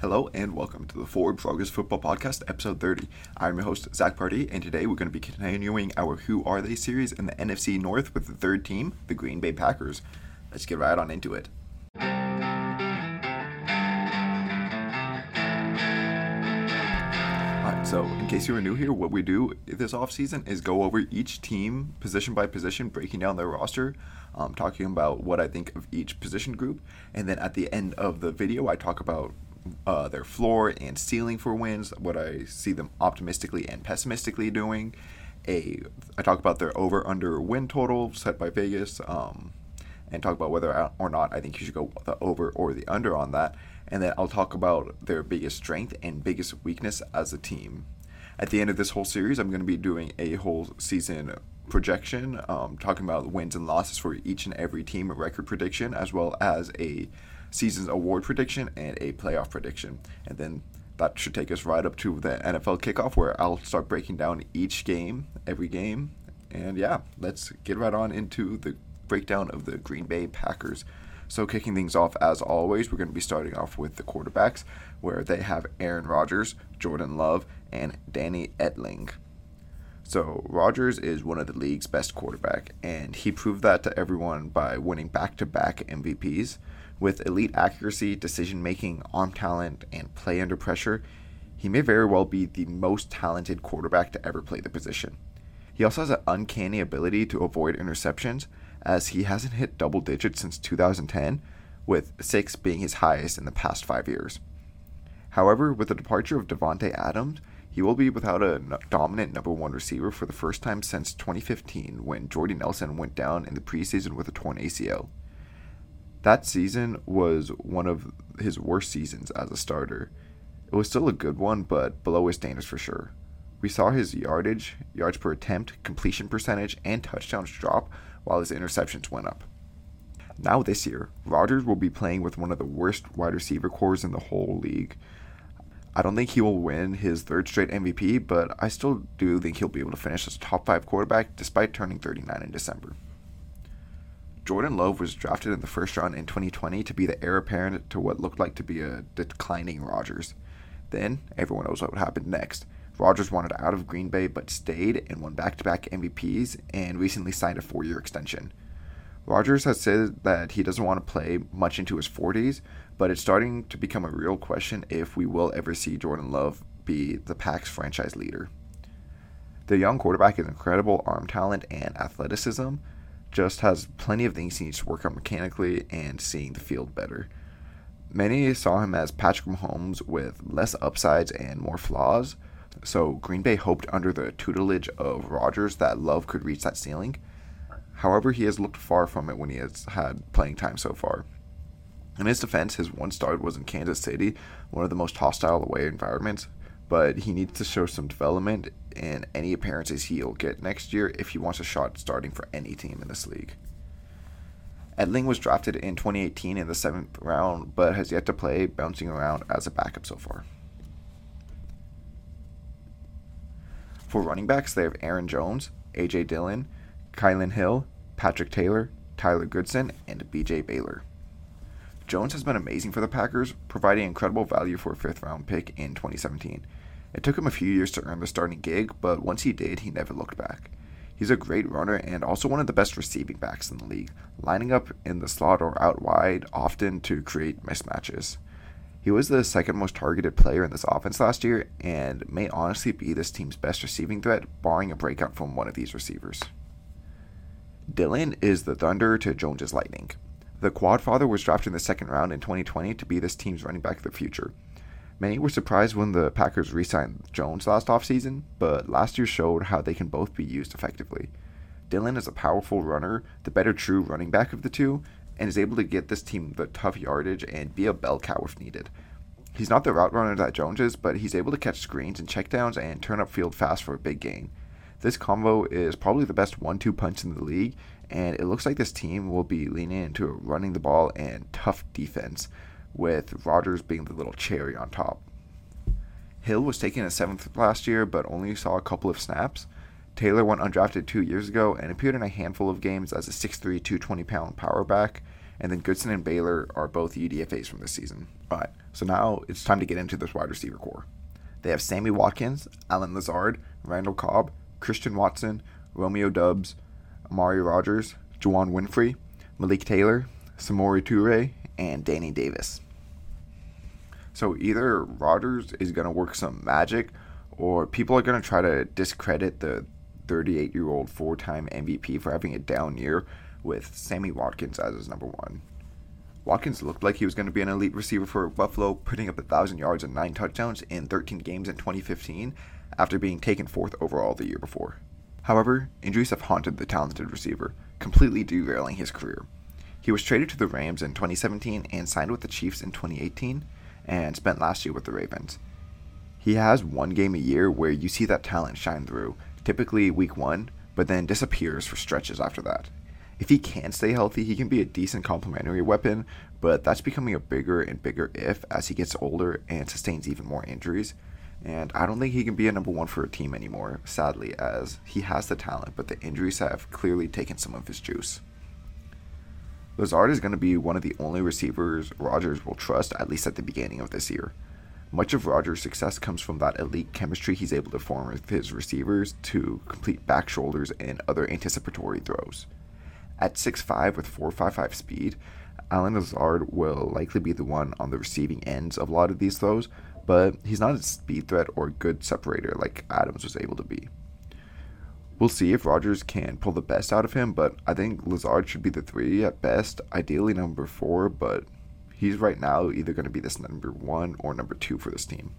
Hello and welcome to the Forward Progress Football Podcast, episode 30. I'm your host, Zac Pardi, and today we're going to be continuing our Who Are They series in the NFC North with the third team, the Green Bay Packers. Let's get right on into it. So in case you are new here, what we do this offseason is go over each team position by position, breaking down their roster, um, talking about what I think of each position group, and then at the end of the video, I talk about uh, their floor and ceiling for wins, what I see them optimistically and pessimistically doing. A, I talk about their over under win total set by Vegas, um, and talk about whether or not I think you should go the over or the under on that. And then I'll talk about their biggest strength and biggest weakness as a team. At the end of this whole series, I'm going to be doing a whole season projection, um, talking about wins and losses for each and every team, a record prediction, as well as a season's award prediction and a playoff prediction. And then that should take us right up to the NFL kickoff where I'll start breaking down each game, every game. And yeah, let's get right on into the breakdown of the Green Bay Packers. So, kicking things off as always, we're going to be starting off with the quarterbacks, where they have Aaron Rodgers, Jordan Love, and Danny Etling. So, Rodgers is one of the league's best quarterback, and he proved that to everyone by winning back to back MVPs. With elite accuracy, decision making, arm talent, and play under pressure, he may very well be the most talented quarterback to ever play the position. He also has an uncanny ability to avoid interceptions, as he hasn't hit double digits since 2010, with six being his highest in the past five years. However, with the departure of Davante Adams, he will be without a dominant number one receiver for the first time since 2015 when Jordy Nelson went down in the preseason with a torn ACL. That season was one of his worst seasons as a starter. It was still a good one, but below his standards for sure. We saw his yardage, yards per attempt, completion percentage, and touchdowns drop while his interceptions went up. Now, this year, Rodgers will be playing with one of the worst wide receiver cores in the whole league. I don't think he will win his third straight MVP, but I still do think he'll be able to finish as a top five quarterback despite turning 39 in December. Jordan Love was drafted in the first round in 2020 to be the heir apparent to what looked like to be a declining Rodgers. Then, everyone knows what happened next. Rodgers wanted out of Green Bay but stayed and won back to back MVPs and recently signed a four year extension. Rodgers has said that he doesn't want to play much into his 40s, but it's starting to become a real question if we will ever see Jordan Love be the Pack's franchise leader. The young quarterback has incredible arm talent and athleticism, just has plenty of things he needs to work on mechanically and seeing the field better. Many saw him as Patrick Mahomes with less upsides and more flaws, so Green Bay hoped under the tutelage of Rodgers that Love could reach that ceiling. However, he has looked far from it when he has had playing time so far. In his defense, his one start was in Kansas City, one of the most hostile away environments, but he needs to show some development in any appearances he'll get next year if he wants a shot starting for any team in this league. Etling was drafted in 2018 in the seventh round, but has yet to play, bouncing around as a backup so far. For running backs, they have Aaron Jones, A.J. Dillon, Kylin Hill, Patrick Taylor, Tyler Goodson, and B.J. Baylor. Jones has been amazing for the Packers, providing incredible value for a fifth round pick in 2017. It took him a few years to earn the starting gig, but once he did, he never looked back. He's a great runner and also one of the best receiving backs in the league, lining up in the slot or out wide often to create mismatches. He was the second most targeted player in this offense last year and may honestly be this team's best receiving threat, barring a breakout from one of these receivers. Dillon is the Thunder to Jones's Lightning. The Quadfather was drafted in the second round in 2020 to be this team's running back of the future. Many were surprised when the Packers re signed Jones last offseason, but last year showed how they can both be used effectively. Dillon is a powerful runner, the better true running back of the two, and is able to get this team the tough yardage and be a bell cow if needed. He's not the route runner that Jones is, but he's able to catch screens and checkdowns and turn up field fast for a big gain. This combo is probably the best one two punch in the league, and it looks like this team will be leaning into running the ball and tough defense, with Rodgers being the little cherry on top. Hill was taken in seventh last year, but only saw a couple of snaps. Taylor went undrafted two years ago and appeared in a handful of games as a 6'3, 220 pound power back. and then Goodson and Baylor are both UDFAs from this season. All right, so now it's time to get into this wide receiver core. They have Sammy Watkins, Allen Lazard, Randall Cobb, Christian Watson, Romeo Doubs, Amari Rogers, Juwann Winfree, Malik Taylor, Samori Toure, and Danny Davis. So either Rodgers is going to work some magic, or people are going to try to discredit the 38 year old four time MVP for having a down year with Sammy Watkins as his number one. Watkins looked like he was going to be an elite receiver for Buffalo, putting up 1,000 yards and 9 touchdowns in 13 games in 2015 after being taken fourth overall the year before. However, injuries have haunted the talented receiver, completely derailing his career. He was traded to the Rams in 2017 and signed with the Chiefs in 2018 and spent last year with the Ravens. He has one game a year where you see that talent shine through, typically week one, but then disappears for stretches after that. If he can stay healthy, he can be a decent complementary weapon, but that's becoming a bigger and bigger if as he gets older and sustains even more injuries. And I don't think he can be a number one for a team anymore, sadly, as he has the talent, but the injuries have clearly taken some of his juice. Lazard is going to be one of the only receivers Rodgers will trust, at least at the beginning of this year. Much of Rodgers' success comes from that elite chemistry he's able to form with his receivers to complete back shoulders and other anticipatory throws. At 6'5 with 4.55 speed, Allen Lazard will likely be the one on the receiving ends of a lot of these throws, but he's not a speed threat or good separator like Adams was able to be. We'll see if Rodgers can pull the best out of him, but I think Lazard should be the three at best, ideally number four, but he's right now either going to be this number one or number two for this team.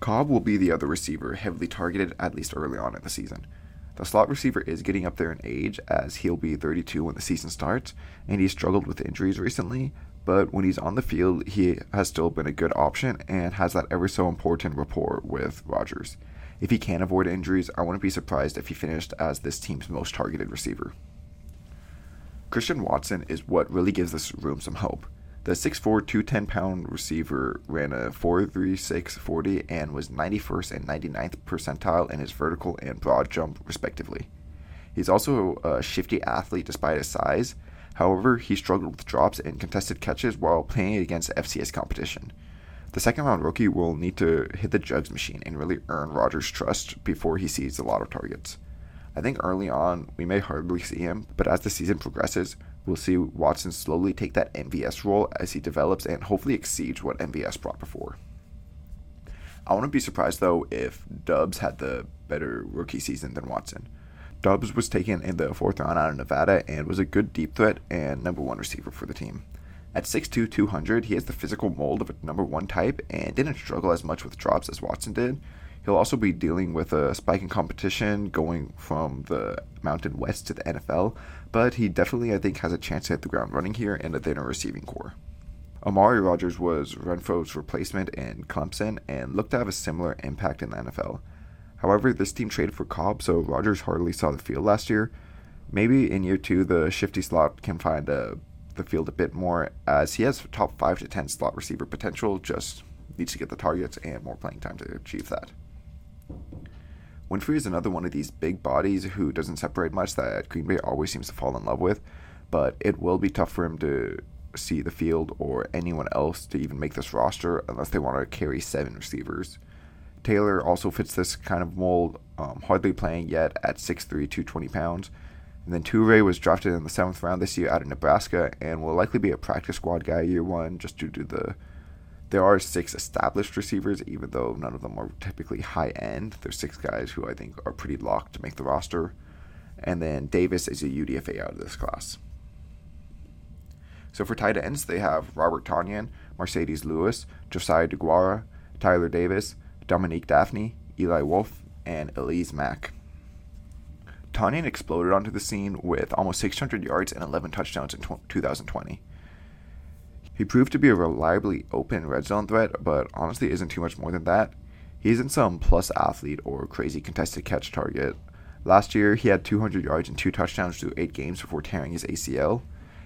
Cobb will be the other receiver heavily targeted, at least early on in the season. The slot receiver is getting up there in age as he'll be 32 when the season starts, and he's struggled with injuries recently, but when he's on the field, he has still been a good option and has that ever so important rapport with Rodgers. If he can avoid injuries, I wouldn't be surprised if he finished as this team's most targeted receiver. Christian Watson is what really gives this room some hope. The 6'4, 210 pound receiver ran a 4.36 40 and was 91st and 99th percentile in his vertical and broad jump, respectively. He's also a shifty athlete despite his size. However, he struggled with drops and contested catches while playing against FCS competition. The second round rookie will need to hit the jugs machine and really earn Rodgers' trust before he sees a lot of targets. I think early on we may hardly see him, but as the season progresses, we'll see Watson slowly take that MVS role as he develops and hopefully exceeds what MVS brought before. I wouldn't be surprised though if Doubs had the better rookie season than Watson. Doubs was taken in the fourth round out of Nevada and was a good deep threat and number one receiver for the team. At 6'2, 200, he has the physical mold of a number one type and didn't struggle as much with drops as Watson did, He'll also be dealing with a spike in competition going from the Mountain West to the NFL, but he definitely, I think, has a chance to hit the ground running here in a thinner receiving core. Amari Rogers was Renfrow's replacement in Clemson and looked to have a similar impact in the NFL. However, this team traded for Cobb, so Rogers hardly saw the field last year. Maybe in year two, the shifty slot can find uh, the field a bit more, as he has top 5 to 10 slot receiver potential, just needs to get the targets and more playing time to achieve that. Winfree is another one of these big bodies who doesn't separate much that Green Bay always seems to fall in love with, but it will be tough for him to see the field or anyone else to even make this roster unless they want to carry seven receivers. Taylor also fits this kind of mold, um, hardly playing yet at 6'3, 220 pounds. And then Toure was drafted in the seventh round this year out of Nebraska and will likely be a practice squad guy year one just due to the there are six established receivers, even though none of them are typically high end. There's six guys who I think are pretty locked to make the roster. And then Davis is a UDFA out of this class. So for tight ends, they have Robert Tonyan, Marcedes Lewis, Josiah DeGuara, Tyler Davis, Dominique Dafney, Eli Wolf, and Alize Mack. Tonyan exploded onto the scene with almost 600 yards and 11 touchdowns in 2020. He proved to be a reliably open red zone threat, but honestly isn't too much more than that. He isn't some plus athlete or crazy contested catch target. Last year, he had 200 yards and two touchdowns through eight games before tearing his ACL.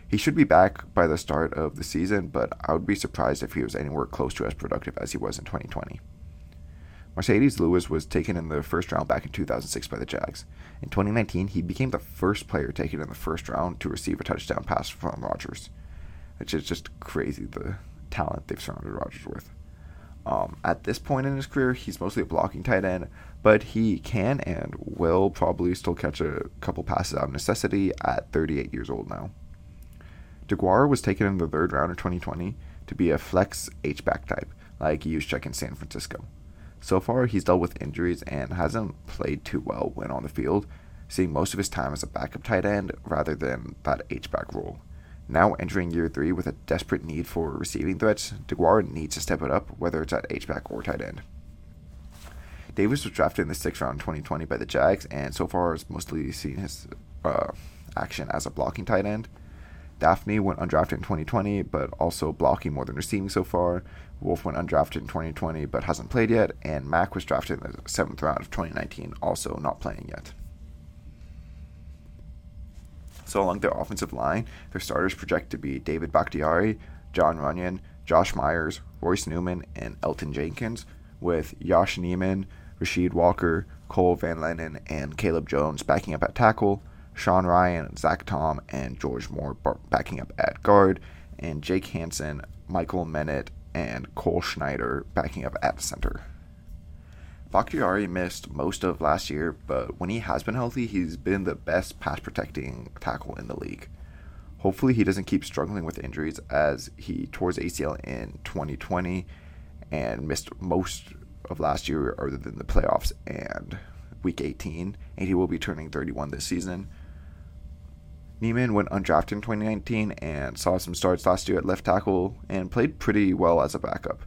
He should be back by the start of the season, but I would be surprised if he was anywhere close to as productive as he was in 2020. Marcedes Lewis was taken in the first round back in 2006 by the Jags. In 2019, he became the first player taken in the first round to receive a touchdown pass from Rodgers, which is just crazy the talent they've surrounded Rodgers with. Um, at this point in his career, he's mostly a blocking tight end, but he can and will probably still catch a couple passes out of necessity at 38 years old now. Deguara was taken in the third round in 2020 to be a flex H-back type, like Juszczyk in San Francisco. So far, he's dealt with injuries and hasn't played too well when on the field, seeing most of his time as a backup tight end rather than that H-back role. Now entering year three with a desperate need for receiving threats, Deguara needs to step it up, whether it's at H-back or tight end. Davis was drafted in the sixth round in 2020 by the Jags, and so far has mostly seen his uh, action as a blocking tight end. Dafney went undrafted in 2020, but also blocking more than receiving so far. Wolf went undrafted in 2020, but hasn't played yet. And Mack was drafted in the seventh round of 2019, also not playing yet. So along their offensive line, their starters project to be David Bakhtiari, John Runyan, Josh Myers, Royce Newman, and Elgton Jenkins, with Yosh Nijman, Rasheed Walker, Cole Van Lanen, and Caleb Jones backing up at tackle. Sean Rhyan, Zach Tom, and George Moore backing up at guard, and Jake Hanson, Michal Menet, and Cole Schneider backing up at center. Bakhtiari missed most of last year, but when he has been healthy, he's been the best pass protecting tackle in the league. Hopefully, he doesn't keep struggling with injuries as he tore his ACL in 2020 and missed most of last year other than the playoffs and week 18, and he will be turning 31 this season. Nijman went undrafted in 2019 and saw some starts last year at left tackle and played pretty well as a backup.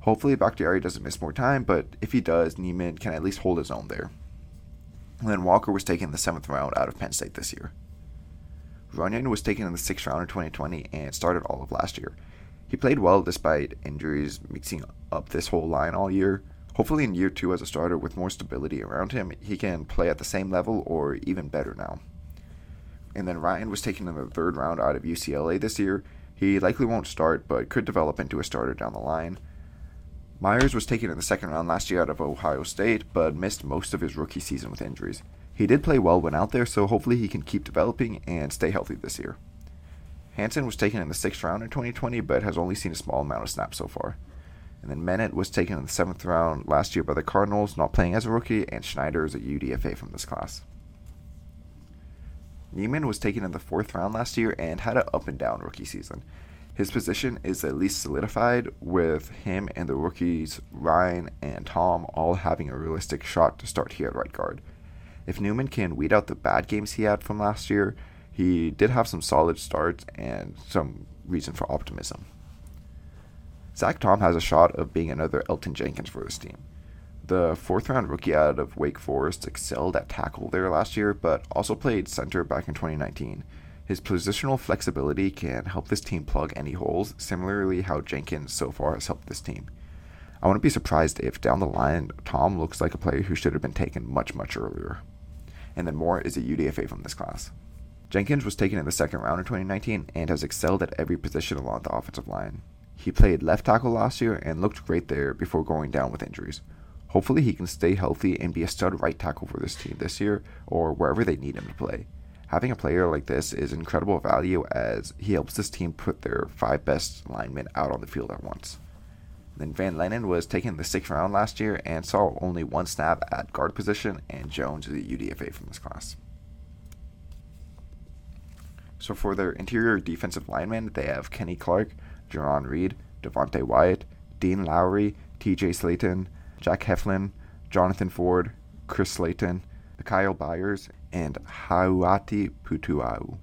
Hopefully, Bakhtiari doesn't miss more time, but if he does, Nijman can at least hold his own there. Then Walker was taken in the seventh round out of Penn State this year. Runyan was taken in the sixth round in 2020 and started all of last year. He played well despite injuries mixing up this whole line all year. Hopefully, in year two as a starter with more stability around him, he can play at the same level or even better now and then Rhyan was taken in the third round out of UCLA this year. He likely won't start, but could develop into a starter down the line. Myers was taken in the second round last year out of Ohio State, but missed most of his rookie season with injuries. He did play well when out there, so hopefully he can keep developing and stay healthy this year. Hanson was taken in the sixth round in 2020, but has only seen a small amount of snaps so far. And then Menet was taken in the seventh round last year by the Cardinals, not playing as a rookie, and Schneider is a UDFA from this class. Nijman was taken in the fourth round last year and had an up and down rookie season. His position is at least solidified with him and the rookies Rhyan and Tom all having a realistic shot to start here at right guard. If Newman can weed out the bad games he had from last year, he did have some solid starts and some reason for optimism. Zach Tom has a shot of being another Elgton Jenkins for this team. The fourth round rookie out of Wake Forest excelled at tackle there last year, but also played center back in 2019. His positional flexibility can help this team plug any holes, similarly how Jenkins so far has helped this team. I wouldn't be surprised if down the line Tom looks like a player who should have been taken much, much earlier. And then Moore is a UDFA from this class. Jenkins was taken in the second round in 2019 and has excelled at every position along the offensive line. He played left tackle last year and looked great there before going down with injuries. Hopefully, he can stay healthy and be a stud right tackle for this team this year or wherever they need him to play. Having a player like this is incredible value as he helps this team put their five best linemen out on the field at once. Then Van Lanen was taken in the sixth round last year and saw only one snap at guard position, and Jones is a UDFA from this class. So for their interior defensive linemen, they have Kenny Clark, Jarran Reed, Devonte Wyatt, Dean Lowry, TJ Slaton, Jack Heflin, Jonathan Ford, Chris Slayton, Kyle Byers, and Hau'ati Pututau.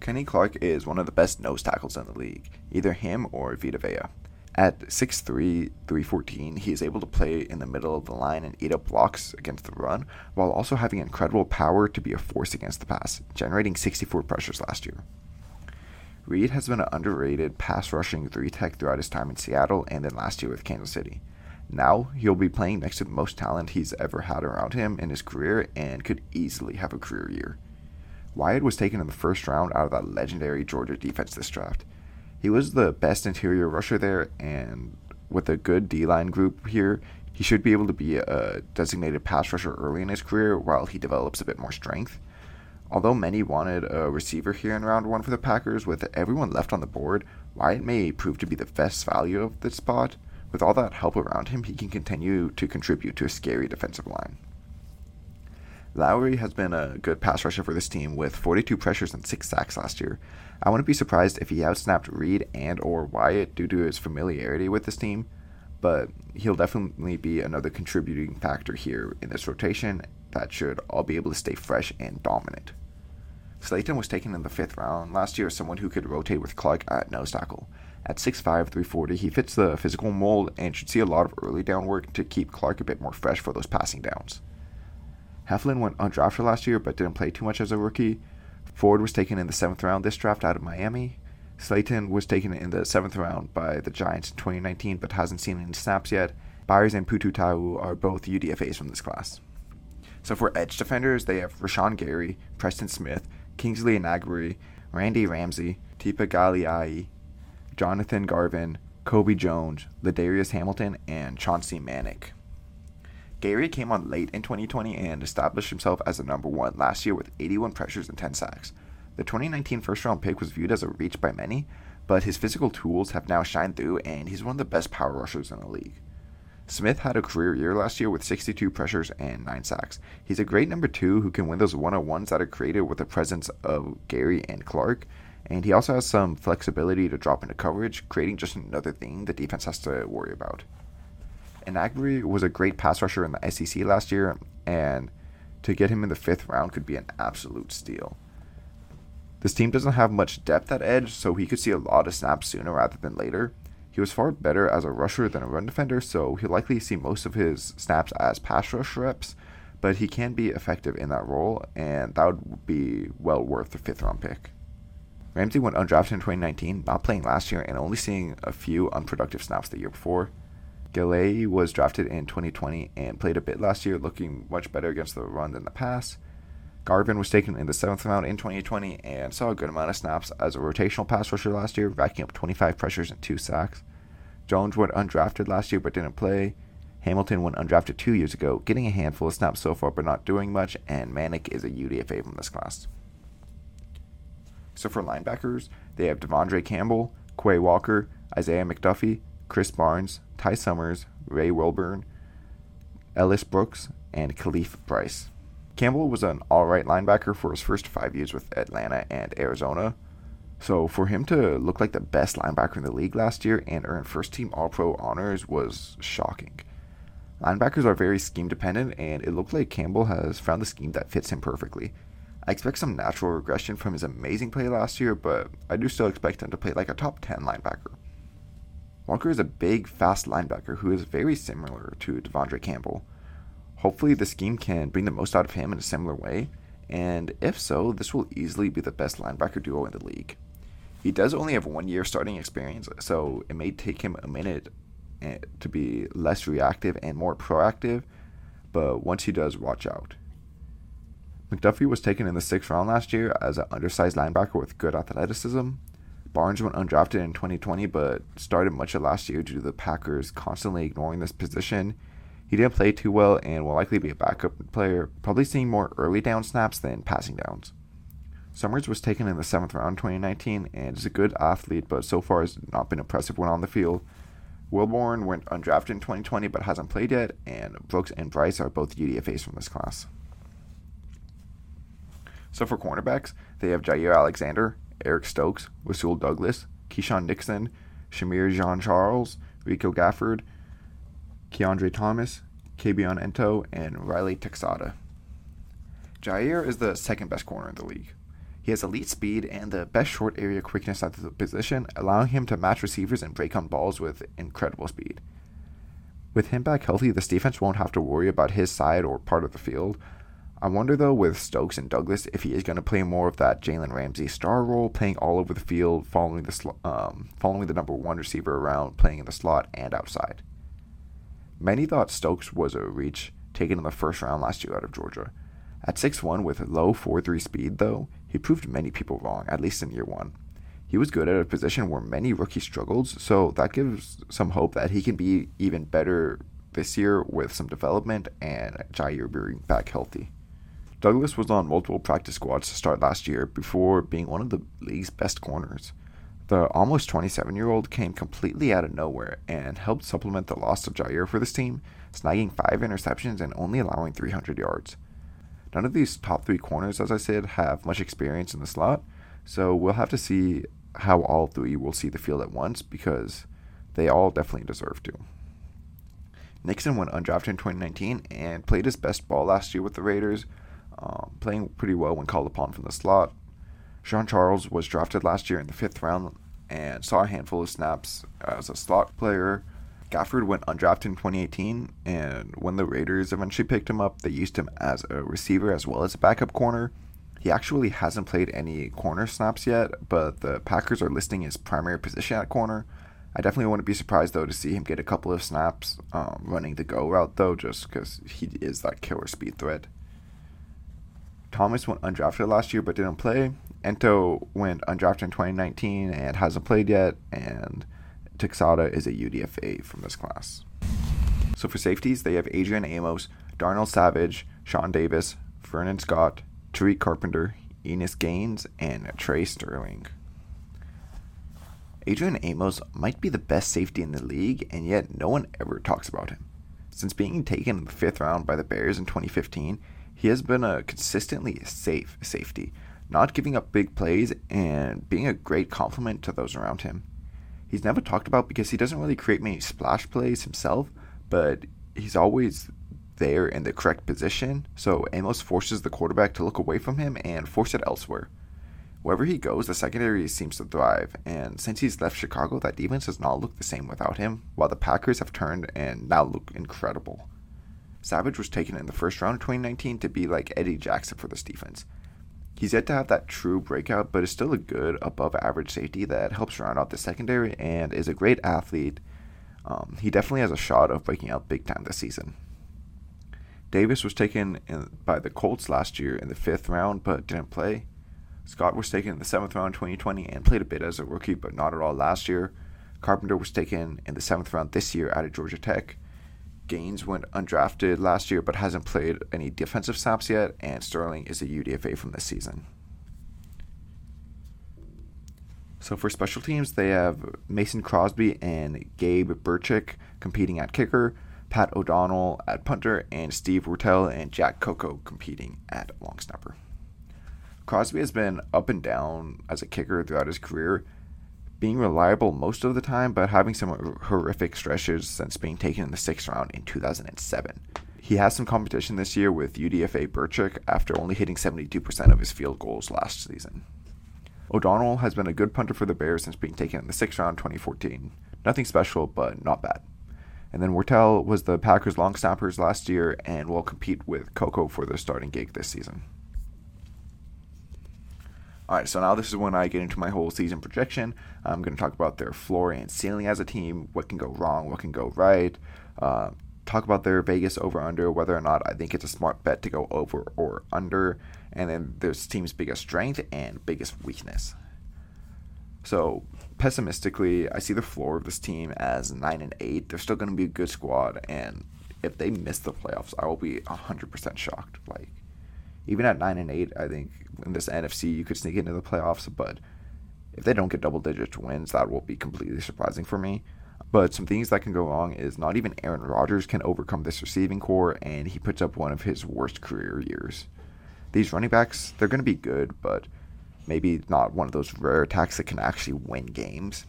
Kenny Clark is one of the best nose tackles in the league, either him or Vita Vea. At 6'3, 314, he is able to play in the middle of the line and eat up blocks against the run, while also having incredible power to be a force against the pass, generating 64 pressures last year. Reed has been an underrated pass rushing 3 tech throughout his time in Seattle and then last year with Kansas City. Now he'll be playing next to the most talent he's ever had around him in his career and could easily have a career year. Wyatt was taken in the first round out of that legendary Georgia defense this draft. He was the best interior rusher there, and with a good D line group here, He should be able to be a designated pass rusher early in his career while he develops a bit more strength. Although many wanted a receiver here in round one for the Packers, with everyone left on the board, Wyatt may prove to be the best value of this spot. With all that help around him, he can continue to contribute to a scary defensive line. Lowry has been a good pass rusher for this team with 42 pressures and 6 sacks last year. I wouldn't be surprised if he outsnapped Reed and or Wyatt due to his familiarity with this team, but he'll definitely be another contributing factor here in this rotation that should all be able to stay fresh and dominant. Slaton was taken in the fifth round last year as someone who could rotate with Clark at nose tackle. At 6'5, 340, he fits the physical mold and should see a lot of early down work to keep Clark a bit more fresh for those passing downs. Heflin went undrafted last year but didn't play too much as a rookie. Ford was taken in the seventh round this draft out of Miami. Slayton was taken in the seventh round by the Giants in 2019 but hasn't seen any snaps yet. Byers and Pututau are both UDFAs from this class. So for edge defenders, they have Rashan Gary, Preston Smith, Kingsley Enagbare, Randy Ramsey, Tipa Galeai, Jonathan Garvin, Kobe Jones, Ladarius Hamilton, and Chauncey Manac. Gary came on late in 2020 and established himself as the number one last year with 81 pressures and 10 sacks. The 2019 first round pick was viewed as a reach by many, but his physical tools have now shined through and he's one of the best power rushers in the league. Smith had a career year last year with 62 pressures and 9 sacks. He's a great number 2 who can win those one on ones that are created with the presence of Gary and Clark, and he also has some flexibility to drop into coverage, creating just another thing the defense has to worry about. Enagbare was a great pass rusher in the SEC last year, and to get him in the fifth round could be an absolute steal. This team doesn't have much depth at edge, so he could see a lot of snaps sooner rather than later. He was far better as a rusher than a run defender, so he'll likely see most of his snaps as pass rush reps, but he can be effective in that role, and that would be well worth the fifth round pick. Ramsey went undrafted in 2019, not playing last year and only seeing a few unproductive snaps the year before. Galeai was drafted in 2020 and played a bit last year, looking much better against the run than the pass. Garvin was taken in the seventh round in 2020 and saw a good amount of snaps as a rotational pass rusher last year, racking up 25 pressures and two sacks. Jones went undrafted last year but didn't play. Hamilton went undrafted two years ago, getting a handful of snaps so far but not doing much, and Manac is a UDFA from this class. So for linebackers, they have De'Vondre Campbell, Quay Walker, Isaiah McDuffie, Chris Barnes, Ty Summers, Ray Wilborn, Ellis Brooks, and Khalif Price. Campbell was an alright linebacker for his first five years with Atlanta and Arizona. So for him to look like the best linebacker in the league last year and earn first team All Pro honors was shocking. Linebackers are very scheme dependent, and it looked like Campbell has found the scheme that fits him perfectly. I expect some natural regression from his amazing play last year, but I do still expect him to play like a top 10 linebacker. Walker is a big, fast linebacker who is very similar to De'Vondre Campbell. Hopefully, the scheme can bring the most out of him in a similar way, and if so, this will easily be the best linebacker duo in the league. He does only have one year starting experience, so it may take him a minute eh, to be less reactive and more proactive, but once he does, watch out. McDuffie was taken in the sixth round last year as an undersized linebacker with good athleticism. Barnes went undrafted in 2020, but started much of last year due to the Packers constantly ignoring this position he didn't play too well and will likely be a backup player, probably seeing more early down snaps than passing downs. Summers was taken in the seventh round 2019 and is a good athlete, but so far has not been impressive when on the field. Wilborn went undrafted in 2020 but hasn't played yet, and Brooks and Bryce are both UDFAs from this class. So for cornerbacks, they have Jaire Alexander, Eric Stokes, Rasul Douglas, Keisean Nixon, Shemar Jean Charles, Rico Gafford, Kiondre Thomas, Kabion Ento, and Raleigh Texada. Jaire is the second best corner in the league. He has elite speed and the best short area quickness at the position, allowing him to match receivers and break on balls with incredible speed. With him back healthy, this defense won't have to worry about his side or part of the field. I wonder though with Stokes and Douglas if he is going to play more of that Jalen Ramsey star role, playing all over the field, following the sl- um, following the number one receiver around, playing in the slot and outside. Many thought Stokes was a reach taken in the first round last year out of Georgia. At 6'1 with low 4'3 speed, though, he proved many people wrong, at least in year one. He was good at a position where many rookies struggled, so that gives some hope that he can be even better this year with some development and Jaire being back healthy. Douglas was on multiple practice squads to start last year before being one of the league's best corners. The almost 27 year old came completely out of nowhere and helped supplement the loss of Jaire for this team, snagging five interceptions and only allowing 300 yards. None of these top three corners, as I said, have much experience in the slot, so we'll have to see how all three will see the field at once because they all definitely deserve to. Nixon went undrafted in 2019 and played his best ball last year with the Raiders, um, playing pretty well when called upon from the slot. Jean Charles was drafted last year in the fifth round and saw a handful of snaps as a slot player. Gafford went undrafted in 2018, and when the Raiders eventually picked him up, they used him as a receiver as well as a backup corner. He actually hasn't played any corner snaps yet, but the Packers are listing his primary position at corner. I definitely wouldn't be surprised though to see him get a couple of snaps um, running the go route though, just because he is that killer speed threat. Thomas went undrafted last year but didn't play. Ento went undrafted in 2019 and hasn't played yet, and Texada is a UDFA from this class. So for safeties, they have Adrian Amos, Darnell Savage, Sean Davis, Vernon Scott, Tariq Carpenter, Innis Gaines, and Trey Sterling. Adrian Amos might be the best safety in the league, and yet no one ever talks about him. Since being taken in the fifth round by the Bears in 2015, he has been a consistently safe safety, not giving up big plays and being a great complement to those around him. He's never talked about because he doesn't really create many splash plays himself, but he's always there in the correct position, so Amos forces the quarterback to look away from him and force it elsewhere. Wherever he goes, the secondary seems to thrive, and since he's left Chicago, that defense does not look the same without him, while the Packers have turned and now look incredible. Savage was taken in the first round of 2019 to be like Eddie Jackson for this defense. He's yet to have that true breakout, but is still a good above average safety that helps round out the secondary and is a great athlete. Um, he definitely has a shot of breaking out big time this season. Davis was taken in, by the Colts last year in the fifth round, but didn't play. Scott was taken in the seventh round 2020 and played a bit as a rookie, but not at all last year. Carpenter was taken in the seventh round this year out of Georgia Tech. Gaines went undrafted last year but hasn't played any defensive snaps yet, and Sterling is a UDFA from this season. So for special teams, they have Mason Crosby and Gabe Brkic competing at kicker, Pat O'Donnell at punter, and Steve Wirtel and Jack Coco competing at long snapper. Crosby has been up and down as a kicker throughout his career, being reliable most of the time, but having some horrific stretches since being taken in the sixth round in 2007. He has some competition this year with UDFA Brkic after only hitting 72% of his field goals last season. O'Donnell has been a good punter for the Bears since being taken in the sixth round 2014. Nothing special, but not bad. And then Wirtel was the Packers' long snappers last year and will compete with Coco for the starting gig this season. All right, so now this is when I get into my whole season projection. I'm going to talk about their floor and ceiling as a team, what can go wrong, what can go right. Uh, talk about their Vegas over under, whether or not I think it's a smart bet to go over or under, and then this team's biggest strength and biggest weakness. So pessimistically, I see the floor of this team as nine and eight. They're still going to be a good squad, and if they miss the playoffs, I will be hundred percent shocked. Like even at nine and eight, I think in this NFC you could sneak into the playoffs. But if they don't get double digit wins, that will be completely surprising for me. But some things that can go wrong is not even Aaron Rodgers can overcome this receiving core, and he puts up one of his worst career years. These running backs, they're going to be good, but maybe not one of those rare attacks that can actually win games.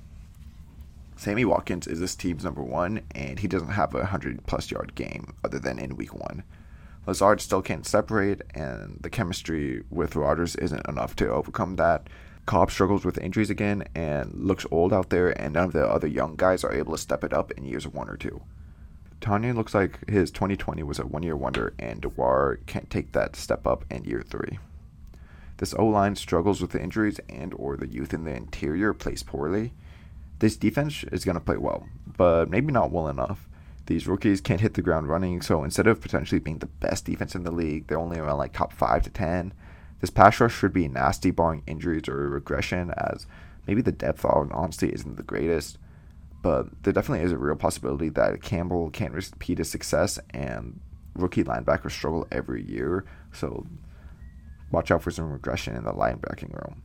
Sammy Watkins is this team's number one, and he doesn't have a 100 plus yard game other than in week one. Lazard still can't separate, and the chemistry with Rodgers isn't enough to overcome that. Cobb struggles with injuries again and looks old out there, and none of the other young guys are able to step it up in years one or two. Tonyan looks like his 2020 was a one year wonder, and Deguara can't take that step up in year three. This O line struggles with the injuries and or the youth in the interior plays poorly. This defense is going to play well, but maybe not well enough. These rookies can't hit the ground running, so instead of potentially being the best defense in the league, they're only around like top five to ten. This pass rush should be nasty, barring injuries or regression, as maybe the depth on honestly isn't the greatest. but there definitely is a real possibility that Campbell can't repeat his success and rookie linebackers struggle every year. So watch out for some regression in the linebacking room.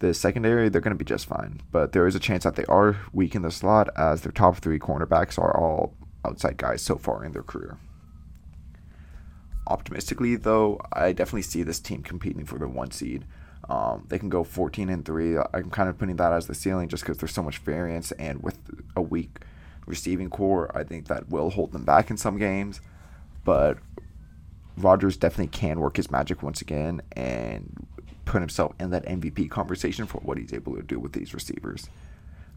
The secondary, they're going to be just fine, but there is a chance that they are weak in the slot as their top three cornerbacks are all outside guys so far in their career. Optimistically, though, I definitely see this team competing for the one seed. Um, they can go 14 and three. I'm kind of putting that as the ceiling just because there's so much variance, and with a weak receiving core, I think that will hold them back in some games. But Rodgers definitely can work his magic once again and put himself in that MVP conversation for what he's able to do with these receivers.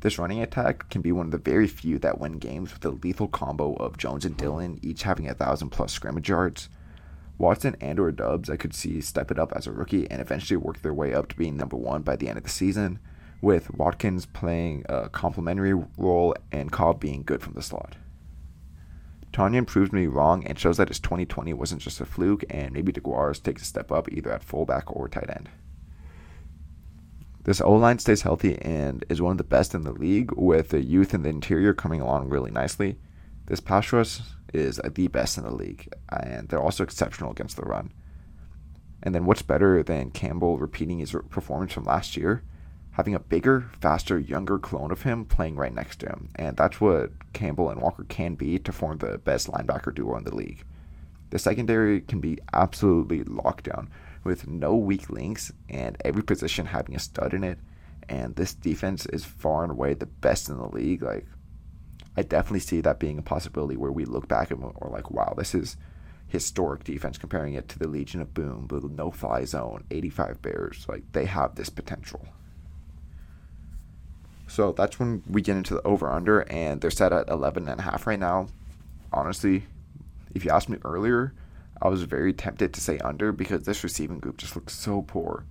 This running attack can be one of the very few that win games with a lethal combo of Jones and Dillon each having a thousand plus scrimmage yards. Watson and or Doubs I could see step it up as a rookie and eventually work their way up to being number one by the end of the season, with Watkins playing a complementary role and Cobb being good from the slot. Tonyan proved me wrong and shows that his 2020 wasn't just a fluke, and maybe DeGuaras takes a step up either at fullback or tight end. This O line stays healthy and is one of the best in the league, with the youth in the interior coming along really nicely. This pass rush is the best in the league, and they're also exceptional against the run. And then what's better than Campbell repeating his performance from last year? Having a bigger, faster, younger clone of him playing right next to him. And that's what Campbell and Walker can be to form the best linebacker duo in the league. The secondary can be absolutely locked down with no weak links and every position having a stud in it. And this defense is far and away the best in the league. Like, I definitely see that being a possibility where we look back and we're like, wow, this is historic defense comparing it to the Legion of Boom, the no fly zone, 85 Bears. Like, they have this potential. So that's when we get into the over under, and they're set at 11 and a half right now. Honestly, if you asked me earlier, I was very tempted to say under because this receiving group just looks so poor.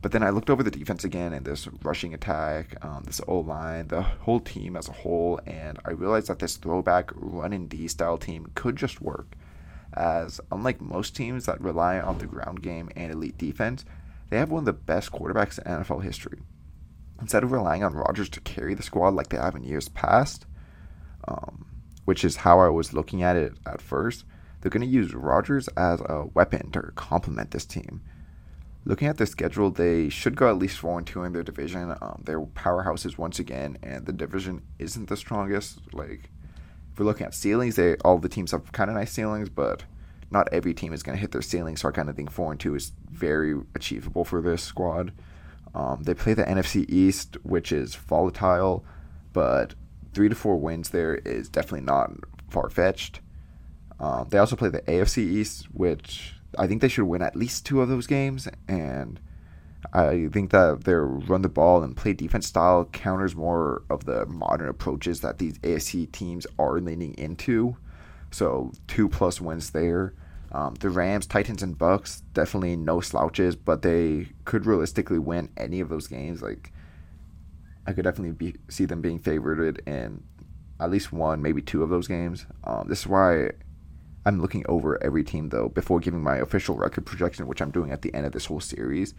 But then I looked over the defense again and this rushing attack, um, this O line, the whole team as a whole, and I realized that this throwback run and D style team could just work. As unlike most teams that rely on the ground game and elite defense, they have one of the best quarterbacks in NFL history. Instead of relying on Rodgers to carry the squad like they have in years past, um, which is how I was looking at it at first, they're going to use Rodgers as a weapon to complement this team looking at their schedule, they should go at least four and two in their division. Um, they're powerhouses once again, and the division isn't the strongest. Like if we're looking at ceilings, they all the teams have kind of nice ceilings, but not every team is going to hit their ceiling. So I kind of think four and two is very achievable for this squad. Um, they play the NFC East, which is volatile, but three to four wins there is definitely not far fetched. Um, they also play the AFC East, which I think they should win at least two of those games, and I think that their run the ball and play defense style counters more of the modern approaches that these AFC teams are leaning into. So two plus wins there. Um, the Rams, Titans, and Bucks definitely no slouches, but they could realistically win any of those games. Like I could definitely be, see them being favored in at least one, maybe two of those games. Um, this is why I'm looking over every team though before giving my official record projection, which I'm doing at the end of this whole series.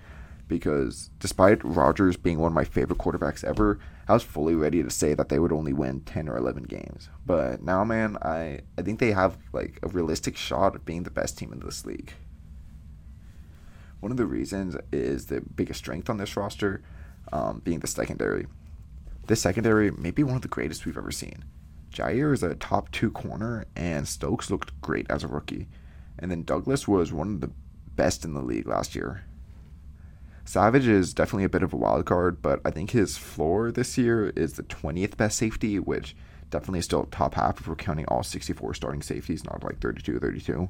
Because despite Rodgers being one of my favorite quarterbacks ever, I was fully ready to say that they would only win 10 or 11 games. But now, man, I, I think they have like a realistic shot of being the best team in this league. One of the reasons is the biggest strength on this roster um, being the secondary. This secondary may be one of the greatest we've ever seen. Jaire is a top two corner, and Stokes looked great as a rookie. And then Douglas was one of the best in the league last year. Savage is definitely a bit of a wild card, but I think his floor this year is the 20th best safety, which definitely is still top half if we're counting all 64 starting safeties, not like 32 32.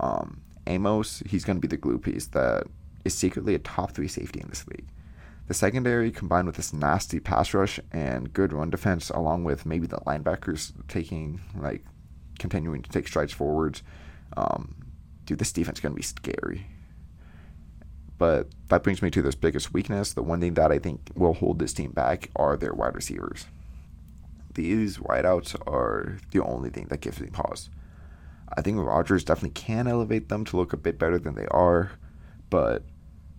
Um, Amos, he's going to be the glue piece that is secretly a top three safety in this league. The secondary, combined with this nasty pass rush and good run defense, along with maybe the linebackers taking like continuing to take strides forwards, um, dude, this defense is going to be scary. But that brings me to this biggest weakness. The one thing that I think will hold this team back are their wide receivers. These wideouts are the only thing that gives me pause. I think Rodgers definitely can elevate them to look a bit better than they are, but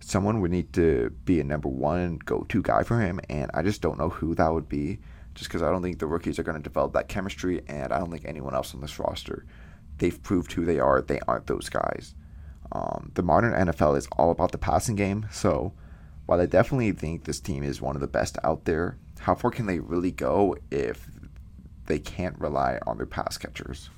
someone would need to be a number one go to guy for him, and I just don't know who that would be. just because I don't think the rookies are going to develop that chemistry, and I don't think anyone else on this roster. They've proved who they are. They aren't those guys. Um, the modern NFL is all about the passing game, so while I definitely think this team is one of the best out there, how far can they really go if they can't rely on their pass catchers?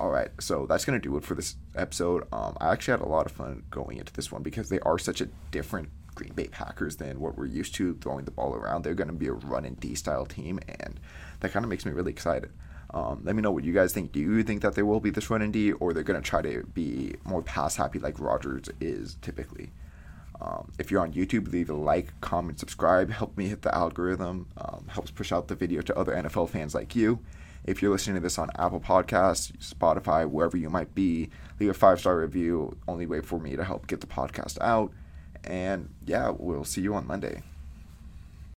All right, so that's gonna do it for this episode. Um, I actually had a lot of fun going into this one because they are such a different Green Bay Packers than what we're used to throwing the ball around. They're gonna be a run and D style team, and that kind of makes me really excited. Um, let me know what you guys think. Do you think that they will be this run and D, or they're gonna try to be more pass happy like Rodgers is typically? Um, if you're on YouTube, leave a like, comment, subscribe. Help me hit the algorithm. Um, helps push out the video to other NFL fans like you. If you're listening to this on Apple Podcasts, Spotify, wherever you might be, leave a five star review. Only way for me to help get the podcast out. And yeah, we'll see you on Monday.